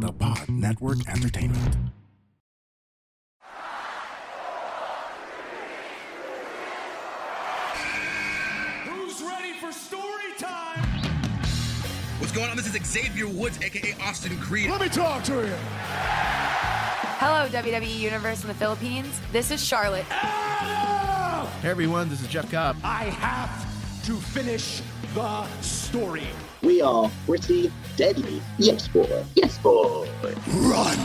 The Pod Network Entertainment. Who's ready for story time? What's going on? This is Xavier Woods, aka Austin Creed. Let me talk to you. Hello, WWE Universe in the Philippines. This is Charlotte. Adam! Hey everyone, this is Jeff Cobb. I have to finish the story. We are pretty deadly. Yes, boy. Yes, boy. Run!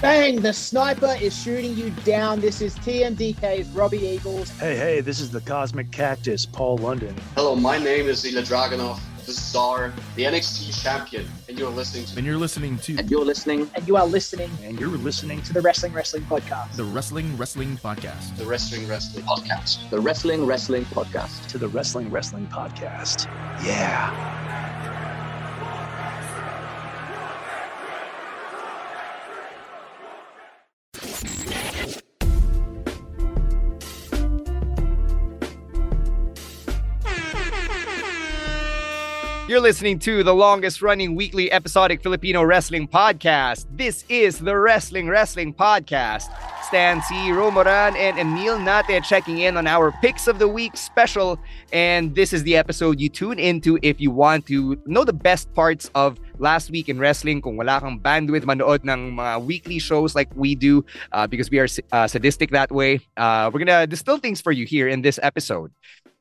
Bang! The sniper is shooting you down. This is TMDK's Robbie Eagles. Hey, hey, this is the Cosmic Cactus, Paul London. Hello, my name is Ilya Dragunov, the Czar, the NXT champion, and you're listening to And you're listening to And you're listening. And you are listening And you're listening to the Wrestling Wrestling Podcast. the Wrestling Wrestling Podcast. the Wrestling Wrestling Podcast. The Wrestling Wrestling Podcast. to the Wrestling Wrestling Podcast. Yeah. You're listening to the longest running weekly episodic Filipino wrestling podcast. This is the Wrestling Wrestling Podcast. Stan Sy Romoran and Emile Nate checking in on our Picks of the Week special. And this is the episode you tune into if you want to know the best parts of last week in wrestling. Kung wala kang bandwidth manood ng mga weekly shows like we do uh, because we are uh, sadistic that way. Uh, we're to distill things for you here in this episode.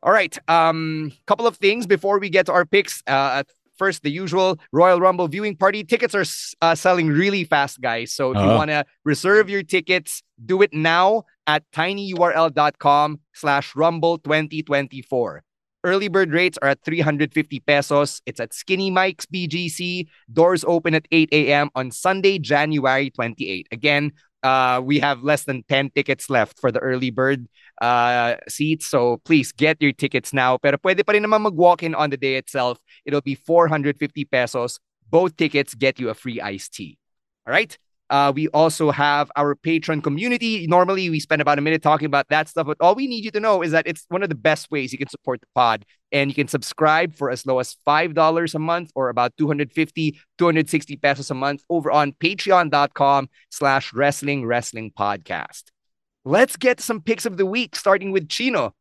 All right. Um, couple of things before we get to our picks. Uh, first, the usual Royal Rumble viewing party tickets are uh, selling really fast, guys. So if you Uh-huh. want to reserve your tickets, do it now at tinyurl.com slash rumble 2024. Early bird rates are at 350 pesos. It's at Skinny Mike's BGC. Doors open at 8 a.m. on Sunday, January 28. Again, uh, we have less than 10 tickets left for the early bird uh, seats. So please get your tickets now. Pero pwede pa rin naman mag-walk in on the day itself. It'll be 450 pesos. Both tickets get you a free iced tea. All right. Uh, we also have our patron community. Normally, we spend about a minute talking about that stuff, but all we need you to know is that it's one of the best ways you can support the pod. And you can subscribe for as low as $5 a month or about 250, 260 pesos a month over on patreon.com slash wrestling wrestling podcast. Let's get some picks of the week, starting with Chino,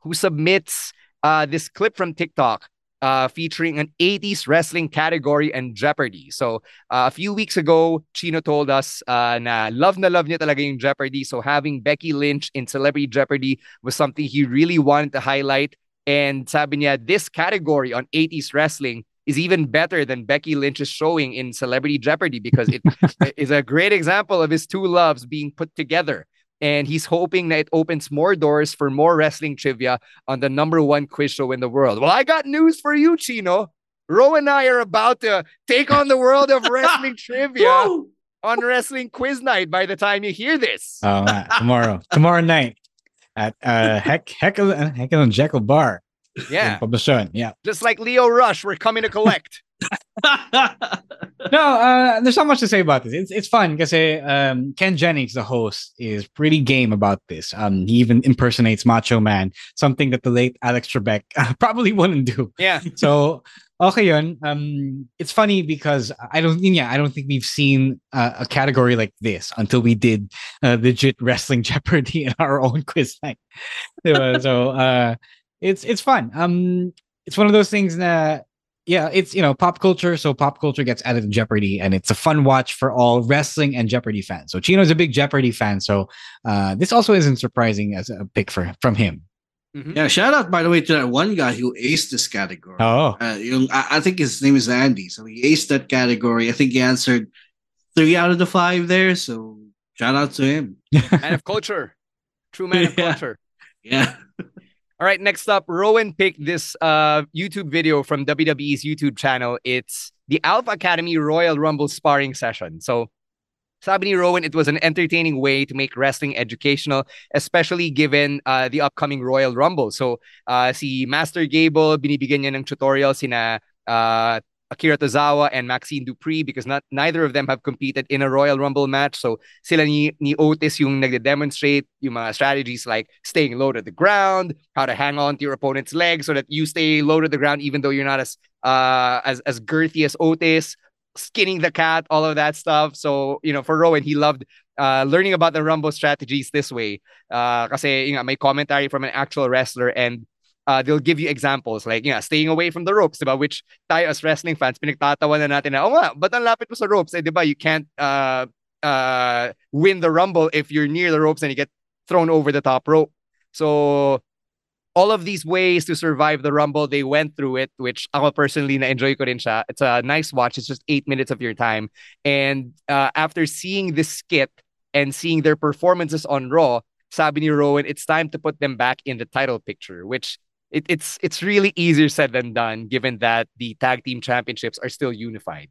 who submits uh, this clip from TikTok uh, featuring an 80s wrestling category and Jeopardy. So uh, a few weeks ago, Chino told us uh, na love na love niya talaga yung Jeopardy. So having Becky Lynch in Celebrity Jeopardy was something he really wanted to highlight. And sabi niya, this category on 80s wrestling is even better than Becky Lynch's showing in Celebrity Jeopardy because it is a great example of his two loves being put together. And he's hoping that it opens more doors for more wrestling trivia on the number one quiz show in the world. Well, I got news for you, Chino. Ro and I are about to take on the world of wrestling trivia on Wrestling Quiz Night by the time you hear this. Oh, uh, tomorrow, tomorrow night at uh, Heck Heckle Heckle and Jekyll Bar. Yeah. in Poblacion. Yeah. Just like Lio Rush, we're coming to collect. No, uh, there's not much to say about this. It's it's fun because um, Ken Jennings, the host, is pretty game about this. Um, he even impersonates Macho Man, something that the late Alex Trebek probably wouldn't do. Yeah. So okay, yun. Um, it's funny because I don't, yeah, I don't think we've seen uh, a category like this until we did uh, legit wrestling Jeopardy in our own quiz night. So uh, it's it's fun. Um, it's one of those things that yeah, it's you know pop culture, so pop culture gets added to Jeopardy, and it's a fun watch for all wrestling and Jeopardy fans. So Chino's a big Jeopardy fan, so uh, this also isn't surprising as a pick for from him. Yeah, shout out by the way to that one guy who aced this category. Oh. Uh, yung, I, I think his name is Andy. So he aced that category. I think he answered three out of the five there. So shout out to him. man of culture. True man of culture. Yeah. All right, next up, Rowen picked this uh, YouTube video from WWE's YouTube channel. It's the Alpha Academy Royal Rumble sparring session. So, sabi ni Rowen, it was an entertaining way to make wrestling educational, especially given uh, the upcoming Royal Rumble. So, uh, si Master Gable, binibigyan niya ng tutorial sina uh, Akira Tozawa and Maxxine Dupri because not neither of them have competed in a Royal Rumble match. So sila ni, ni Otis yung nagde-demonstrate yung mga strategies like staying low to the ground, how to hang on to your opponent's leg so that you stay low to the ground even though you're not as uh as as girthy as Otis, skinning the cat, all of that stuff. So, you know, for Rowen, he loved uh, learning about the Rumble strategies this way. Uh, kasi yung, may commentary from an actual wrestler and uh, they'll give you examples like, yeah, staying away from the ropes, diba? Which tayo as wrestling fans, pinagtatawa na natin na, oh nga, ba't ang lapit mo sa ropes? Eh, diba, you can't uh, uh, win the rumble if you're near the ropes and you get thrown over the top rope. So, all of these ways to survive the rumble, they went through it, which ako personally na-enjoy ko rin siya. It's a nice watch. It's just eight minutes of your time. And uh, after seeing this skit and seeing their performances on Raw, sabi ni Rowen, it's time to put them back in the title picture, which it, it's it's really easier said than done given that the tag team championships are still unified.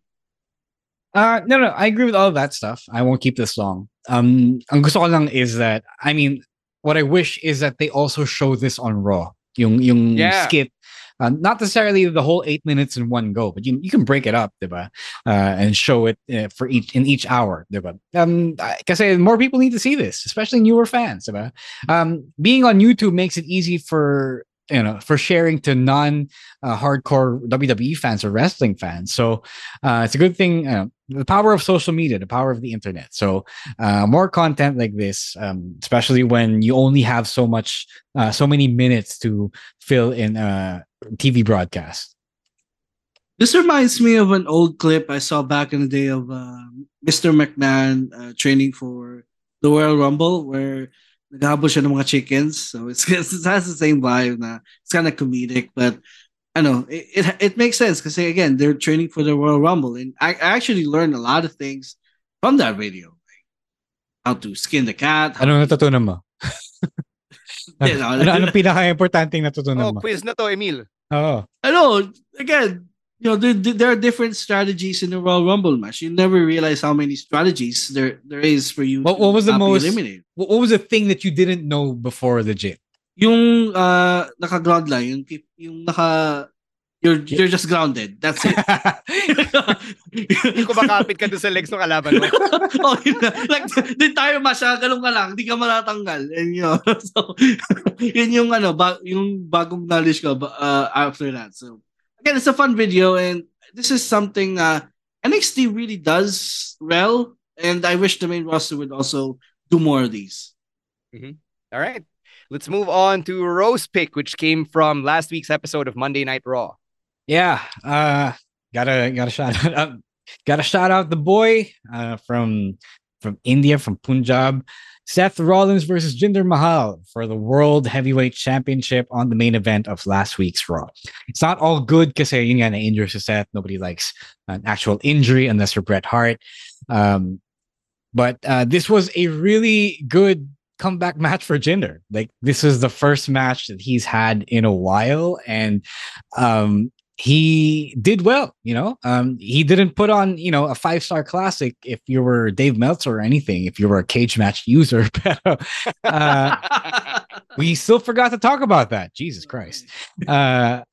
Uh no no, I agree with all of that stuff. I won't keep this long. Um ang gusto ko lang is that I mean what I wish is that they also show this on Raw. Yung yung Yeah. skit uh, not necessarily the whole eight minutes in one go, but you, you can break it up, diba? Uh, and show it uh, for each in each hour, diba? Um, because more people need to see this, especially newer fans, diba? Um, being on YouTube makes it easy for you know for sharing to non uh, hardcore WWE fans or wrestling fans. So uh, it's a good thing. Uh, the power of social media, the power of the internet. So uh, more content like this, um, especially when you only have so much, uh, so many minutes to fill in a TV broadcast. This reminds me of an old clip I saw back in the day of Mr. McMahon uh, training for the Royal Rumble, where naghahabol siya ng mga chickens. So it's, it has the same vibe. Na, it's kind of comedic, but I know it, it, it makes sense because again they're training for the Royal Rumble, and I, I actually learned a lot of things from that video, like how to skin the cat. Ano natutunan mo? You know, ano, anong pinaka-importanting natutunan Oh, mo? quiz na to, Emile. Oo. I know. Again, you know, there, there are different strategies in the Royal Rumble match. You never realize how many strategies there there is for you. What, to what was the most? eliminated. What, what was the thing that you didn't know before the gym? Yung uh, naka ground line, yung yung naka you're you're just grounded. That's it. Hindi ko makapit ka doon sa legs ng kalaban mo. oh, yun na. Like, di tayo masya, ganun ka lang, di ka matatanggal. And yun, so, yun yung ano, ba, yung bagong knowledge ko uh, after that. So, again, it's a fun video and this is something uh, NXT really does well and I wish the main roster would also do more of these. All right. Let's move on to Ro's Pick, which came from last week's episode of Monday Night Raw. Yeah, uh, gotta gotta shout out, gotta shout out the boy uh, from from India, from Punjab, Seth Rollins versus Jinder Mahal for the World Heavyweight Championship on the main event of last week's Raw. It's not all good because nga na-injure si Seth. Nobody likes an actual injury unless you're Bret Hart. Um, but uh, this was a really good comeback match for Jinder. Like this is the first match that he's had in a while, and um, he did well. You know, um, he didn't put on you know a five star classic if you were Dave Meltzer or anything. If you were a cage match user, uh, we still forgot to talk about that. Jesus Christ. Uh,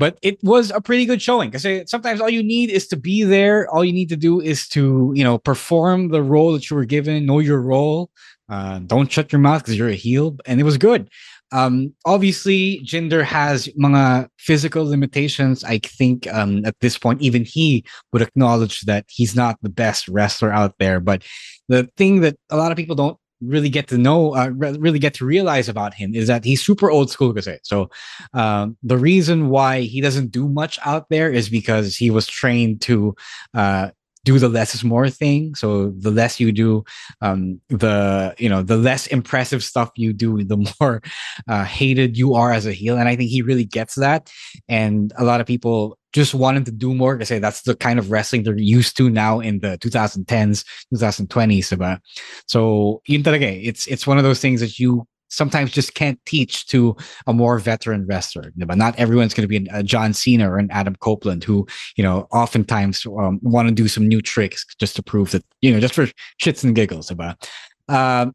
but it was a pretty good showing because sometimes all you need is to be there. All you need to do is to, you know, perform the role that you were given, know your role. Uh, don't shut your mouth because you're a heel. And it was good. Um, obviously, Jinder has mga physical limitations. I think um, at this point, even he would acknowledge that he's not the best wrestler out there. But the thing that a lot of people don't really get to know, uh, re- really get to realize about him is that he's super old school. Kasi. So um, the reason why he doesn't do much out there is because he was trained to uh, do the less is more thing. So the less you do, um, the you know the less impressive stuff you do, the more uh, hated you are as a heel. And I think he really gets that. And a lot of people just want him to do more to say that's the kind of wrestling they're used to now in the 2010s, 2020s. Diba? So eh. it's it's one of those things that you sometimes just can't teach to a more veteran wrestler. But not everyone's going to be a John Cena or an Adam Copeland who, you know, oftentimes um, want to do some new tricks just to prove that, you know, just for shits and giggles. About um,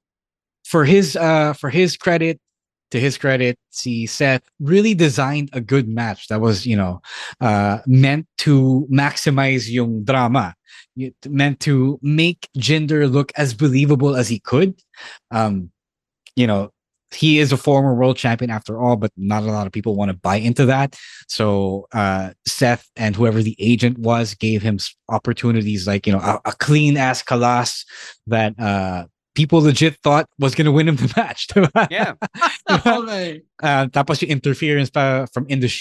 for his uh, for his credit, to his credit, see Seth really designed a good match that was, you know, uh, meant to maximize yung drama, it meant to make Jinder look as believable as he could. Um, you know, he is a former world champion after all, but not a lot of people want to buy into that. So uh, Seth and whoever the agent was gave him opportunities like you know a, a clean ass Khallas that uh, people legit thought was going to win him the match. yeah. uh, tapos yung interference pa from Indus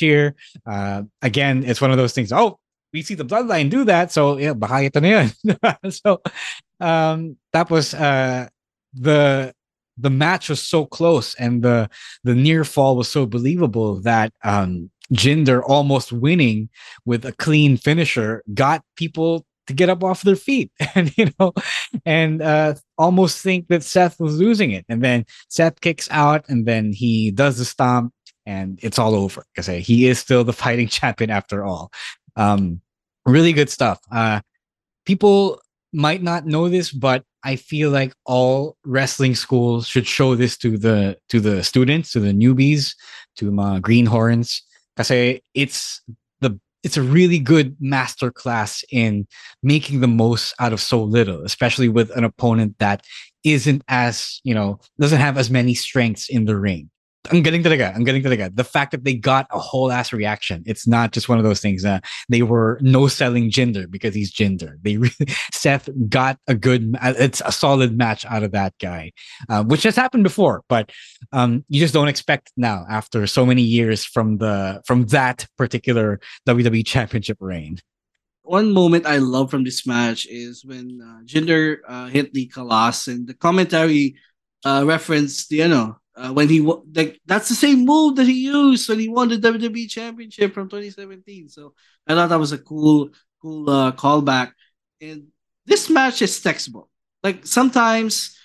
Uh, again, it's one of those things. Oh, we see the bloodline do that. So, yeah, ito na yun. so, um, tapos uh, the the match was so close and the the near fall was so believable that um Jinder almost winning with a clean finisher got people to get up off their feet. And you know and uh almost think that Seth was losing it. And then Seth kicks out and then he does the stomp and it's all over. Because he is still the fighting champion after all. Um really good stuff. Uh people might not know this but I feel like all wrestling schools should show this to the to the students, to the newbies, to my greenhorns. Because it's the it's a really good master class in making the most out of so little, especially with an opponent that isn't as you know doesn't have as many strengths in the ring. I'm getting to the guy. I'm getting to the fact that they got a whole ass reaction. It's not just one of those things. Uh, they were no selling Jinder because he's Jinder. They Seth got a good, uh, it's a solid match out of that guy, uh, which has happened before, but um, you just don't expect now after so many years from the from that particular WWE Championship reign. One moment I love from this match is when uh, Jinder uh, hit the Khallas and the commentary uh, referenced you know uh, when he like that's the same move that he used when he won the WWE Championship from 2017. So I thought that was a cool, cool uh, callback. And this match is textbook. Like sometimes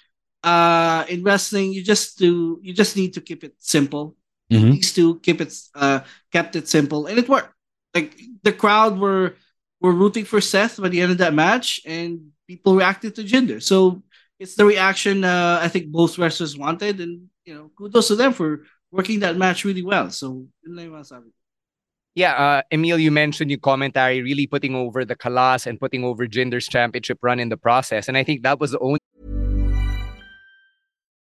uh, in wrestling, you just do you just need to keep it simple. Mm-hmm. These two keep it uh, kept it simple, and it worked. Like the crowd were were rooting for Seth by the end of that match, and people reacted to Jinder. So it's the reaction uh, I think both wrestlers wanted, and you know, kudos to them for working that match really well. So, Yeah, uh, Emile, you mentioned your commentary really putting over the Khallas and putting over Jinder's championship run in the process. And I think that was the only.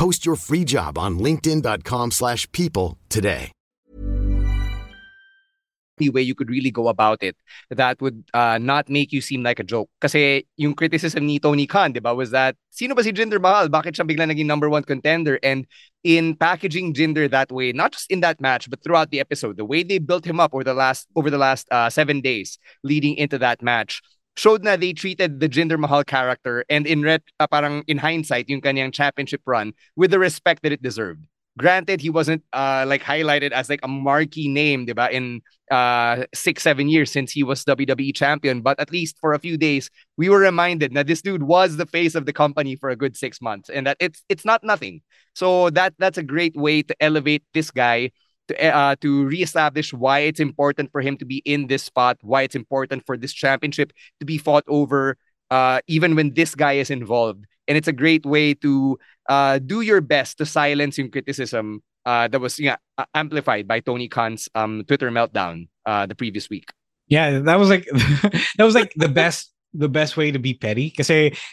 Post your free job on linkedin.com slash people today. way you could really go about it that would uh, not make you seem like a joke. Kasi yung criticism ni Tony Khan, di was that, sino ba si Jinder Mahal? Bakit siya bigla naging number one contender? And in packaging Jinder that way, not just in that match, but throughout the episode, the way they built him up over the last over the last uh, seven days leading into that match, showed na they treated the Jinder Mahal character and in ret, uh, parang in hindsight, yung kanyang championship run with the respect that it deserved. Granted, he wasn't uh, like highlighted as like a marquee name, diba, in uh, six, seven years since he was WWE champion. But at least for a few days, we were reminded that this dude was the face of the company for a good six months, and that it's it's not nothing. So that that's a great way to elevate this guy to uh, to reestablish why it's important for him to be in this spot, why it's important for this championship to be fought over, uh, even when this guy is involved. And it's a great way to uh, do your best to silence yung criticism uh, that was yeah, amplified by Tony Khan's um, Twitter meltdown uh, the previous week. Yeah, that was like that was like the best the best way to be petty. Because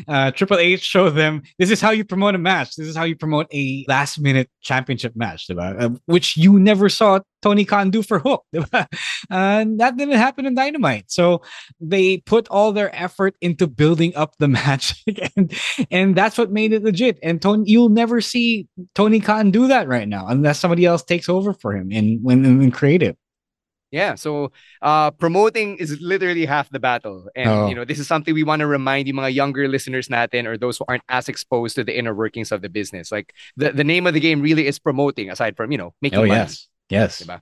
uh, Triple H showed them this is how you promote a match. This is how you promote a last minute championship match, uh, which you never saw Tony Khan do for Hook. And that didn't happen in Dynamite. So they put all their effort into building up the match, and, and that's what made it legit. And Tony, you'll never see Tony Khan do that right now unless somebody else takes over for him in when in creative. Yeah, so uh, promoting is literally half the battle, and oh. you know this is something we want to remind you, mga younger listeners natin, or those who aren't as exposed to the inner workings of the business. Like the, the name of the game really is promoting, aside from you know making oh, money. yes, yes. Diba?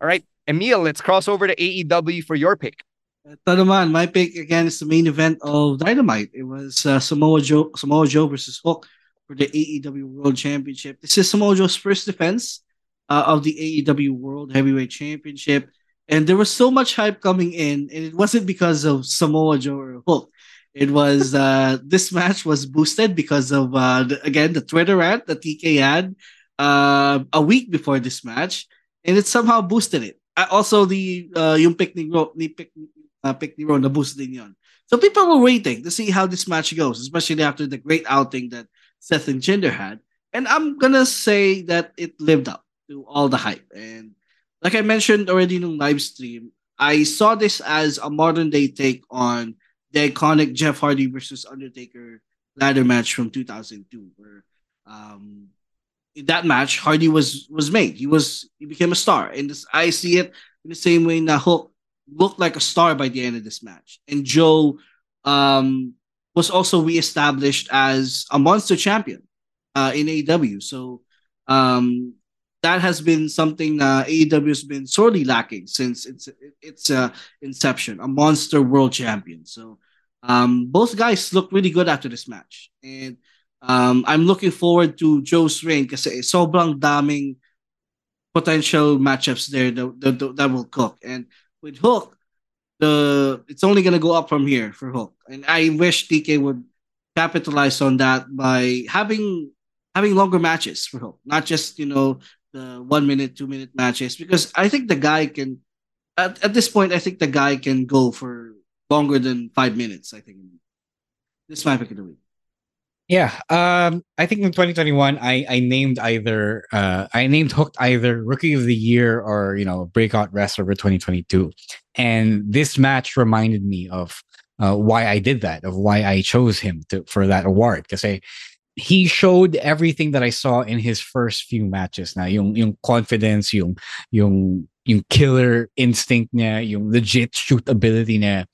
All right, Emile, let's cross over to AEW for your pick. Ito naman, my pick again is the main event of Dynamite. It was uh, Samoa Joe, Samoa Joe versus Hook for the AEW World Championship. This is Samoa Joe's first defense uh, of the AEW World Heavyweight Championship. And there was so much hype coming in, and it wasn't because of Samoa Joe or Hook. It was uh, this match was boosted because of uh, the, again the Twitter ad that TK had uh, a week before this match, and it somehow boosted it. Also, the uh, yung pick ni Ro, ni pick, uh, pick ni Ro na boost din yon. So people were waiting to see how this match goes, especially after the great outing that Seth and Jinder had. And I'm gonna say that it lived up to all the hype. And like I mentioned already in the live stream, I saw this as a modern day take on the iconic Jeff Hardy versus Undertaker ladder match from 2002, where um, in that match Hardy was was made. He was he became a star, and this, I see it in the same way. Now Hook looked like a star by the end of this match, and Joe um, was also reestablished as a monster champion uh, in AEW. So um, that has been something uh, AEW has been sorely lacking since its its uh, inception. A monster world champion. So um, both guys look really good after this match, and um, I'm looking forward to Joe's reign kasi sobrang daming potential matchups there that, that, that will cook. And with Hook, the it's only gonna go up from here for Hook, and I wish TK would capitalize on that by having having longer matches for Hook, not just you know the one minute, two minute matches because I think the guy can at, at this point I think the guy can go for longer than five minutes. I think this might be the week. Yeah, um, I think in 2021, I I named either uh, I named Hooked either Rookie of the Year or you know Breakout Wrestler for 2022, and this match reminded me of uh, why I did that, of why I chose him to for that award because I he showed everything that I saw in his first few matches. Na yung yung confidence yung yung yung killer instinct niya yung legit shoot ability niya.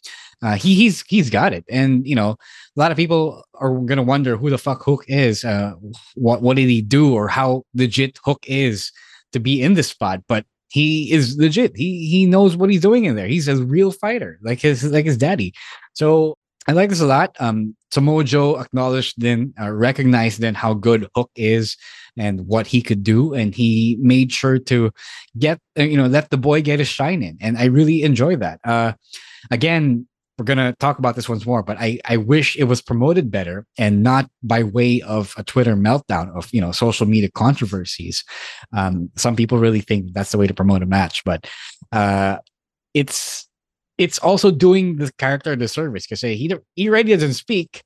Uh, he he's he's got it. And you know a lot of people are gonna wonder who the fuck hook is uh, what what did he do or how legit hook is to be in this spot but he is legit. He he knows what he's doing in there. He's a real fighter like his like his daddy. So I like this a lot. Um, acknowledged then, uh, recognized then how good Hook is and what he could do, and he made sure to get uh, you know let the boy get his shine in, and I really enjoy that. Uh, again, we're gonna talk about this once more, but I I wish it was promoted better and not by way of a Twitter meltdown of you know social media controversies. Um, some people really think that's the way to promote a match, but uh, it's it's also doing the character a disservice because he he already doesn't speak.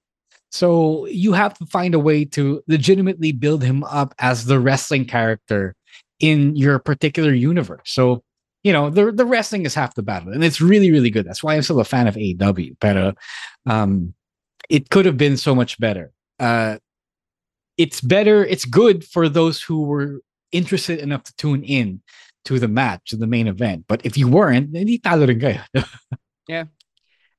So you have to find a way to legitimately build him up as the wrestling character in your particular universe. So you know the the wrestling is half the battle, and it's really really good. That's why I'm still a fan of AEW, But um, it could have been so much better. Uh, it's better. It's good for those who were interested enough to tune in to the match, to the main event. But if you weren't, hindi talo rin kayo. yeah.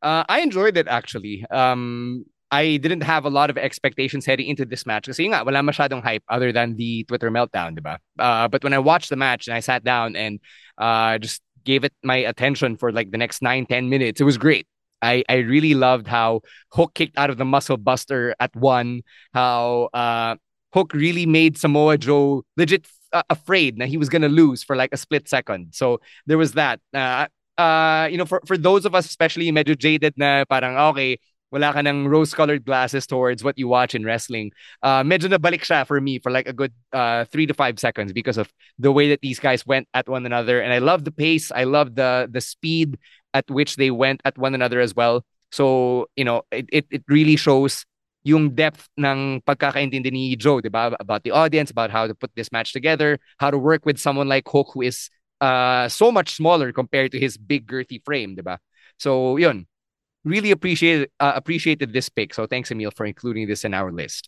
Uh, I enjoyed it actually. Um, I didn't have a lot of expectations heading into this match kasi nga wala masyadong hype other than the Twitter meltdown, diba? Uh, but when I watched the match and I sat down and uh, just gave it my attention for like the next nine ten minutes, it was great. I, I really loved how Hook kicked out of the muscle buster at one, how uh, Hook really made Samoa Joe legit uh, afraid that he was gonna lose for like a split second. So there was that. Uh, uh, you know, for, for those of us, especially medyo jaded na parang okay, wala ka ng rose-colored glasses towards what you watch in wrestling. Uh, medyo nabalik siya for me for like a good uh, three to five seconds because of the way that these guys went at one another. And I love the pace. I love the the speed at which they went at one another as well. So, you know, it, it, it really shows yung depth ng pagkakaintindi ni Joe, di ba? About the audience, about how to put this match together, how to work with someone like Hook who is uh, so much smaller compared to his big girthy frame, di ba? So, yun. Really appreciated uh, appreciated this pick. So thanks, Emile, for including this in our list.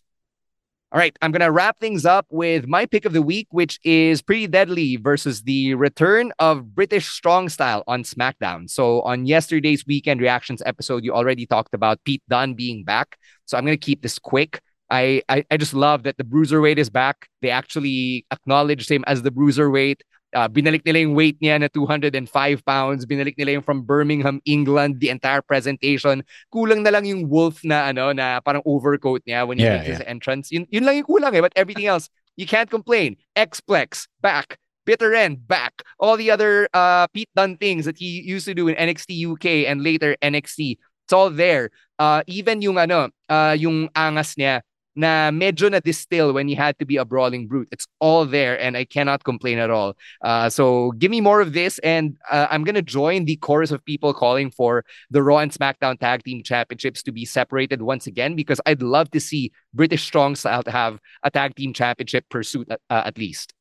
All right, I'm going to wrap things up with my pick of the week, which is Pretty Deadly versus the return of British Strong Style on SmackDown. So, on yesterday's weekend reactions episode, you already talked about Pete Dunne being back. So, I'm going to keep this quick. I, I, I just love that the Bruiserweight is back. They actually acknowledged him as the Bruiserweight. Uh, binalik nila yung weight niya na 205 pounds. Binalik nila yung from Birmingham, England, the entire presentation. Kulang na lang yung wolf na ano na parang overcoat niya when he Yeah, makes his yeah. entrance. Yun, yun lang yung kulang eh. But everything else, you can't complain. X-Plex, back. Bitter End, back. All the other uh, Pete Dunne things that he used to do in NXT UK and later NXT, it's all there. Uh, even yung ano, uh, yung angas niya, na medyo na distill when he had to be a brawling brute. It's all there and I cannot complain at all. Uh, so give me more of this and uh, I'm going to join the chorus of people calling for the Raw and SmackDown Tag Team Championships to be separated once again because I'd love to see British Strong Style to have a Tag Team Championship pursuit at, uh, at least.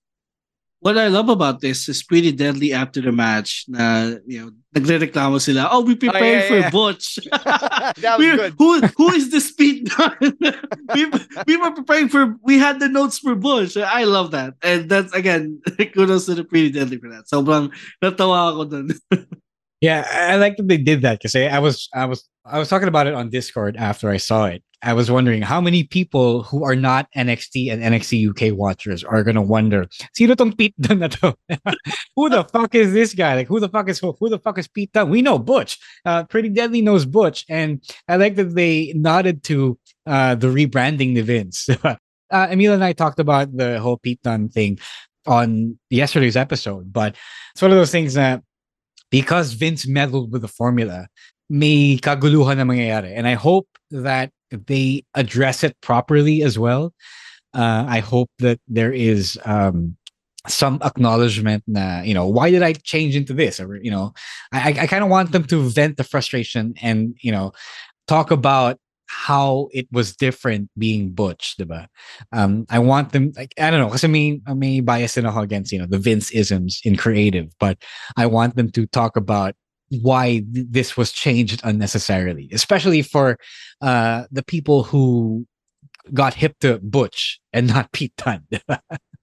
What I love about this is pretty deadly after the match na, you know, nagrereklamo sila, oh, we oh, prepared yeah, for yeah. Butch. That was we, good. Who, who is the speed we, we were preparing for, we had the notes for Butch. I love that. And that's, again, kudos to the pretty deadly for that. Sobrang natawa ako dun. Yeah, I like that they did that because I was I was I was talking about it on Discord after I saw it. I was wondering how many people who are not NXT and NXT UK watchers are gonna wonder, sino Pete who the fuck is this guy? Like who the fuck is who the fuck is Pete Dunne? We know Butch. Uh, Pretty Deadly knows Butch, and I like that they nodded to uh, the rebranding Vince. uh, Emile and I talked about the whole Pete Dunne thing on yesterday's episode, but it's one of those things that because Vince meddled with the formula, may kaguluhan na mangyayari. And I hope that they address it properly as well. Uh, I hope that there is um, some acknowledgement na, you know, why did I change into this? Or, you know, I, I kind of want them to vent the frustration and, you know, talk about how it was different being Butch, diba? Um, I want them like I don't know, because I mean I may bias in ako against you know the Vince isms in creative, but I want them to talk about why th- this was changed unnecessarily, especially for uh the people who got hip to Butch and not Pete Dunne.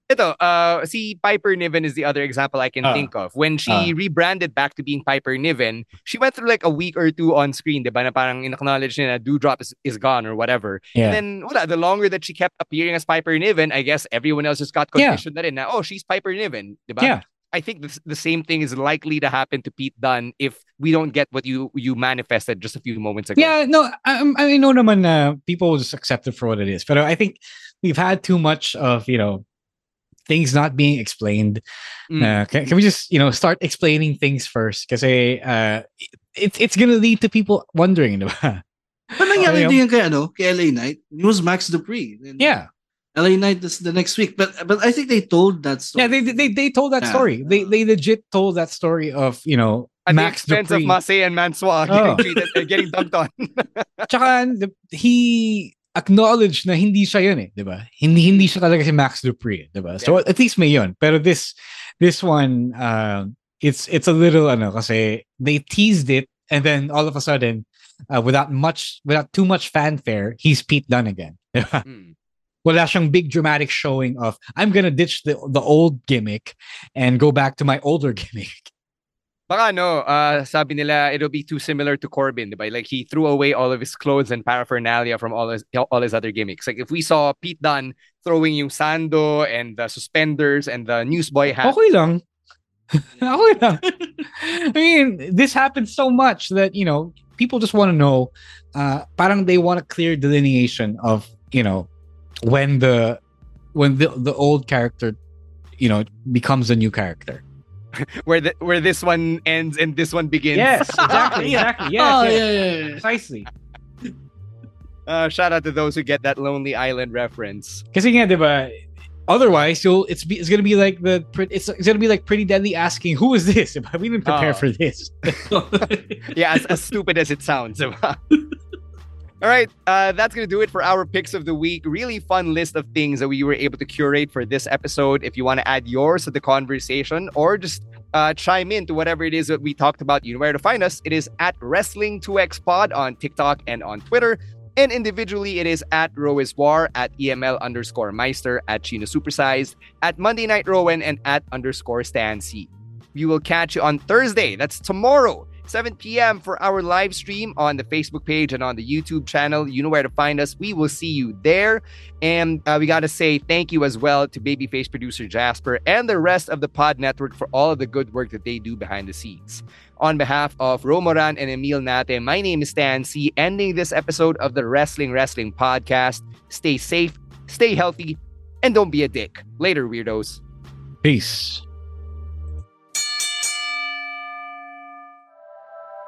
Ito, uh, si Piper Niven is the other example I can Ah. think of. When she Ah. rebranded back to being Piper Niven, she went through like a week or two on screen, di ba? Na parang in-acknowledge niya na Doudrop is, is gone or whatever. Yeah. And then, wala, the longer that she kept appearing as Piper Niven, I guess everyone else just got Yeah. conditioned na rin na, oh, she's Piper Niven, di ba? Yeah. I think the, the same thing is likely to happen to Pete Dunne if we don't get what you you manifested just a few moments ago. Yeah, no, I, I know naman na people will just accept it for what it is. But I think we've had too much of, you know, things not being explained. Mm. Uh, can, can we just, you know, start explaining things first? Because uh, it, it's going to lead to people wondering. diba? But nangyari Ayun. din yan kay, ano, kay LA Knight. It was Max Dupri. And Yeah. LA Knight is the next week. But but I think they told that story. Yeah, they, they they told that Yeah. story. They they legit told that story of, you know, At Max the expense Dupri. of Mace and Mansoor Oh. getting, treated, uh, getting dunked on. Tsaka he acknowledged na hindi siya yun eh, 'di ba? Hindi hindi siya talaga si Max Dupri, 'di ba? So at least may yun. Pero this this one uh, it's it's a little ano kasi they teased it and then all of a sudden uh, without much without too much fanfare, he's Pete Dunne again. ba? Mm. Wala siyang big dramatic showing of I'm gonna ditch the the old gimmick and go back to my older gimmick. Baka no, uh, sabi nila it'll be too similar to Corbin, diba? Like he threw away all of his clothes and paraphernalia from all his all his other gimmicks. Like if we saw Pete Dunne throwing yung sando and the suspenders and the newsboy hat, Okay lang. okay lang. I mean, this happens so much that, you know, people just want to know, uh, parang they want a clear delineation of, you know, when the when the the old character, you know, becomes a new character. where the, where this one ends and this one begins. Yes, exactly, exactly. Yes, Oh, yes. yeah, yeah, yeah. Precisely. Uh, shout out to those who get that Lonely Island reference. Kasi nga, di ba, otherwise, you'll, it's, be, it's gonna be like the, it's, it's gonna be like Pretty Deadly asking, who is this? Diba? We didn't prepare Oh. for this. yeah, as, as stupid as it sounds. All right, uh, that's going to do it for our picks of the week. Really fun list of things that we were able to curate for this episode. If you want to add yours to the conversation or just uh, chime in to whatever it is that we talked about, you know where to find us. It is at Wrestling2xpod on TikTok and on Twitter. And individually, it is at Roiswar, at EML underscore Meister, at Chino Supersized, at Monday Night Rowen, and at underscore Stan Sy We will catch you on Thursday. That's tomorrow, 7 p.m. for our live stream on the Facebook page and on the YouTube channel. You know where to find us. We will see you there. And uh, we got to say thank you as well to Babyface producer Jasper and the rest of the Pod Network for all of the good work that they do behind the scenes. On behalf of Romoran and Emile Nate, my name is Stan Sy Ending this episode of the Wrestling Wrestling Podcast. Stay safe, stay healthy, and don't be a dick. Later, weirdos. Peace.